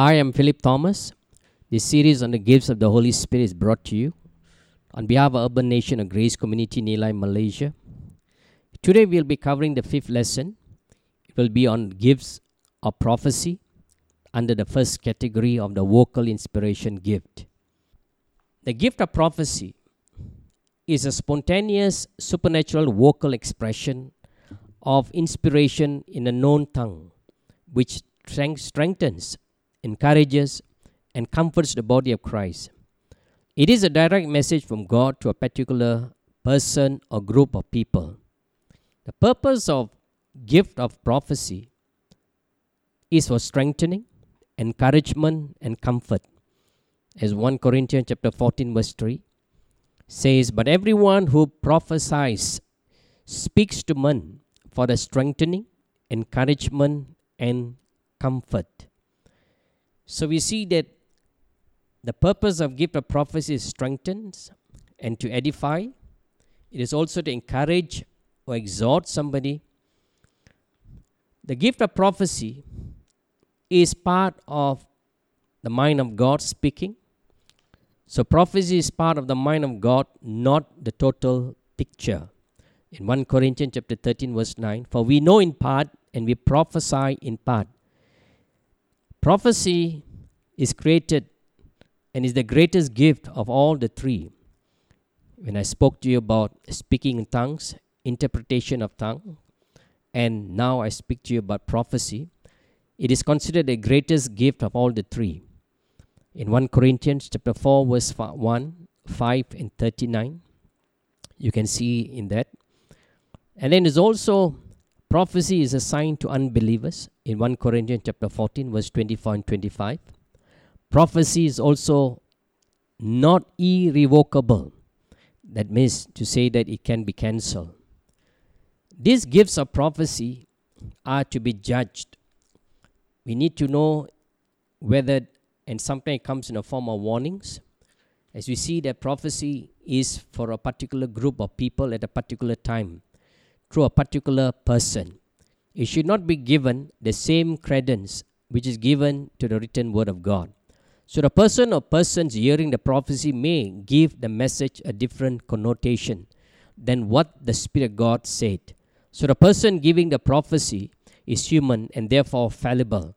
Hi, I'm Philip Thomas. This series on the gifts of the Holy Spirit is brought to you on behalf of Urban Nation of Grace Community Nilai, Malaysia. Today we'll be covering the fifth lesson. It will be on gifts of prophecy under the first category of the vocal inspiration gift. The gift of prophecy is a spontaneous supernatural vocal expression of inspiration in a known tongue, which strengthens, encourages, and comforts the body of Christ. It is a direct message from God to a particular person or group of people. The purpose of gift of prophecy is for strengthening, encouragement, and comfort. As 1 Corinthians chapter 14 verse 3 says, But everyone who prophesies speaks to men for the strengthening, encouragement, and comfort. So we see that the purpose of gift of prophecy is strengthens and to edify. It is also to encourage or exhort somebody. The gift of prophecy is part of the mind of God speaking. So prophecy is part of the mind of God, not the total picture. In 1 Corinthians chapter 13 verse 9, for we know in part and we prophesy in part. Prophecy is created and is the greatest gift of all the three. When I spoke to you about speaking in tongues, interpretation of tongue, and now I speak to you about prophecy, it is considered the greatest gift of all the three. In 1 Corinthians chapter 4 verse 1, 5 and 39, you can see in that. And then there's also prophecy is assigned to unbelievers in 1 Corinthians chapter 14 verse 24 and 25 prophecy is also not irrevocable. That means to say that it can be cancelled. These gifts of prophecy are to be judged. We need to know whether, and sometimes it comes in the form of warnings. As we see that prophecy is for a particular group of people at a particular time, through a particular person. It should not be given the same credence which is given to the written word of God. So the person or persons hearing the prophecy may give the message a different connotation than what the Spirit of God said. So the person giving the prophecy is human and therefore fallible.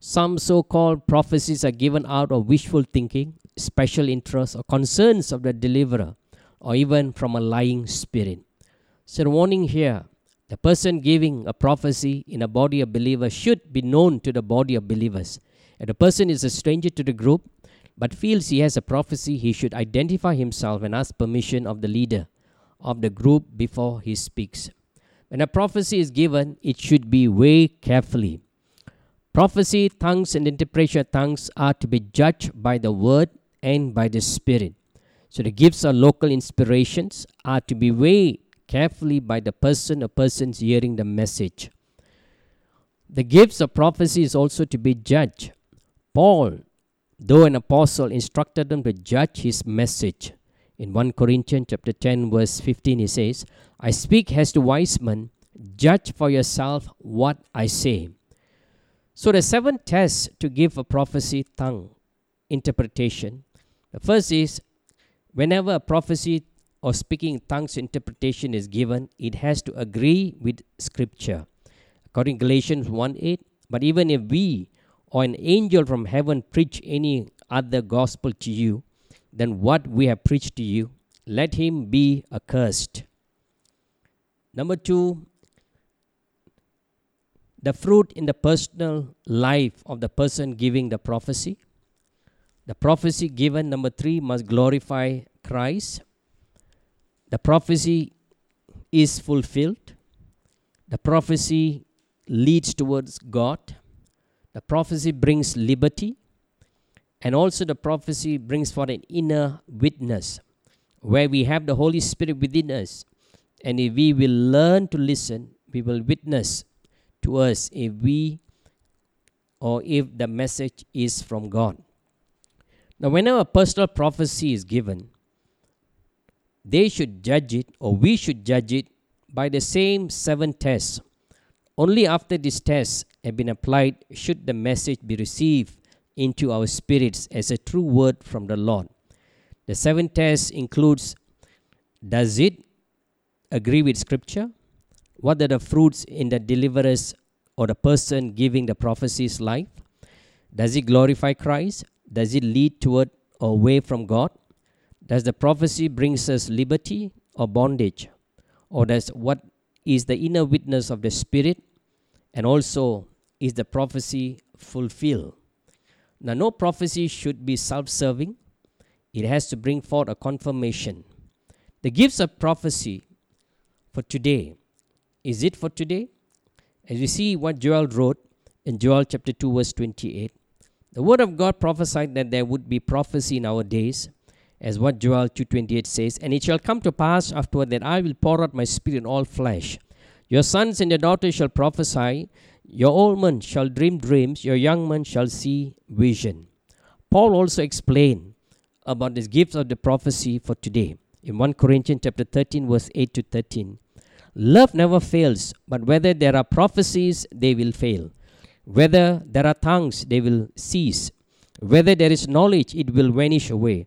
Some so called prophecies are given out of wishful thinking, special interest, or concerns of the deliverer, or even from a lying spirit. So, warning here the person giving a prophecy in a body of believers should be known to the body of believers. If a person is a stranger to the group but feels he has a prophecy, he should identify himself and ask permission of the leader of the group before he speaks. When a prophecy is given, it should be weighed carefully. Prophecy, tongues, and interpretation of tongues are to be judged by the word and by the spirit. So the gifts of vocal inspirations are to be weighed carefully by the person or persons hearing the message. The gifts of prophecy is also to be judged Paul, though an apostle, instructed them to judge his message. In 1 Corinthians chapter 10 verse 15 he says, I speak as to wise men, judge for yourself what I say. So the seven tests to give a prophecy tongue interpretation. The first is whenever a prophecy or speaking tongues interpretation is given, it has to agree with scripture. According to Galatians 1 8, but even if we or an angel from heaven preach any other gospel to you than what we have preached to you, let him be accursed. Number two, the fruit in the personal life of the person giving the prophecy. The prophecy given, number three, must glorify Christ. The prophecy is fulfilled. The prophecy leads towards God. The prophecy brings liberty, and also the prophecy brings for an inner witness where we have the Holy Spirit within us. And if we will learn to listen, we will witness to us if we or if the message is from God. Now, whenever a personal prophecy is given, they should judge it, or we should judge it, by the same seven tests. Only after these tests have been applied should the message be received into our spirits as a true word from the Lord. The seven tests includes does it agree with Scripture? What are the fruits in the deliverer's or the person giving the prophecies life? Does it glorify Christ? Does it lead toward or away from God? Does the prophecy brings us liberty or bondage? Or does what is the inner witness of the Spirit? And also, is the prophecy fulfilled? Now, no prophecy should be self serving, it has to bring forth a confirmation. The gifts of prophecy for today is it for today? As we see what Joel wrote in Joel chapter 2, verse 28, the word of God prophesied that there would be prophecy in our days, as what Joel 2:28 says, and it shall come to pass afterward that I will pour out my spirit on all flesh. Your sons and your daughters shall prophesy, your old men shall dream dreams, your young men shall see vision. Paul also explained about the gifts of the prophecy for today in 1 Corinthians chapter 13 verse 8 to 13. Love never fails, but whether there are prophecies, they will fail. Whether there are tongues, they will cease. Whether there is knowledge, it will vanish away.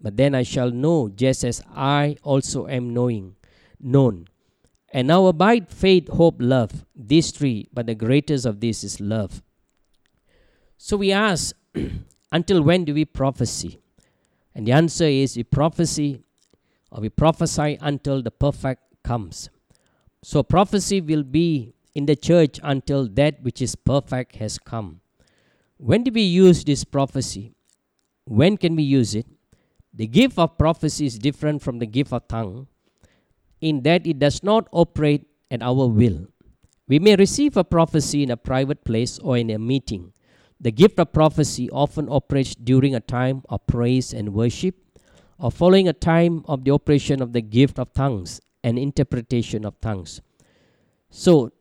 but then I shall know just as I also am knowing, known. And now abide faith, hope, love. These three, but the greatest of these is love. So we ask, until when do we prophesy? And the answer is we prophesy or we prophesy until the perfect comes. So prophecy will be in the church until that which is perfect has come. When do we use this prophecy? When can we use it? The gift of prophecy is different from the gift of tongue in that it does not operate at our will. We may receive a prophecy in a private place or in a meeting. The gift of prophecy often operates during a time of praise and worship or following a time of the operation of the gift of tongues and interpretation of tongues. So,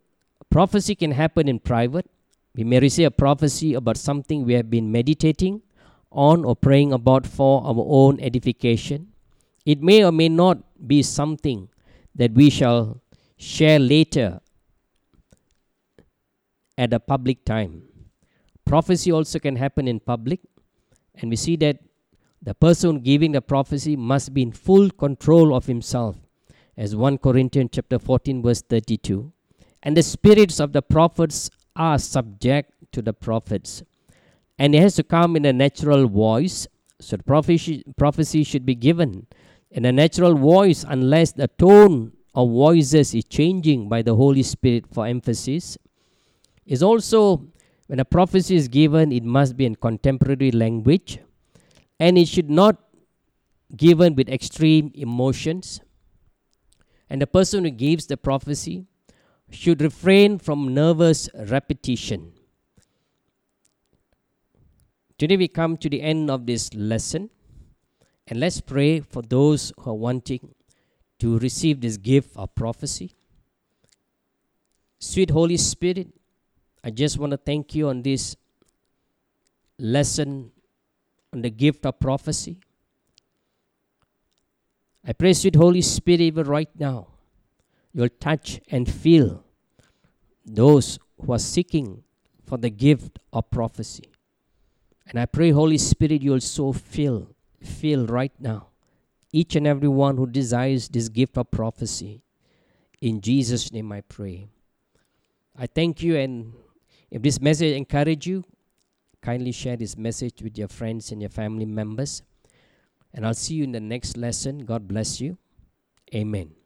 Prophecy can happen in private. We may receive a prophecy about something we have been meditating on or praying about for our own edification. It may or may not be something that we shall share later at a public time. Prophecy also can happen in public, and we see that the person giving the prophecy must be in full control of himself, as 1 Corinthians chapter 14 verse 32 and the spirits of the prophets are subject to the prophets. And it has to come in a natural voice. So the prophecy, prophecy should be given in a natural voice unless the tone of voices is changing by the Holy Spirit for emphasis. Is also when a prophecy is given, it must be in contemporary language and it should not given with extreme emotions. And the person who gives the prophecy should refrain from nervous repetition. Today we come to the end of this lesson, and let's pray for those who are wanting to receive this gift of prophecy. Sweet Holy Spirit, I just want to thank you on this lesson on the gift of prophecy. I pray, sweet Holy Spirit, even right now you'll touch and feel those who are seeking for the gift of prophecy. And I pray, Holy Spirit, you'll so fill, feel right now each and every one who desires this gift of prophecy. In Jesus' name I pray. I thank you, and if this message encourage you, kindly share this message with your friends and your family members. And I'll see you in the next lesson. God bless you. Amen.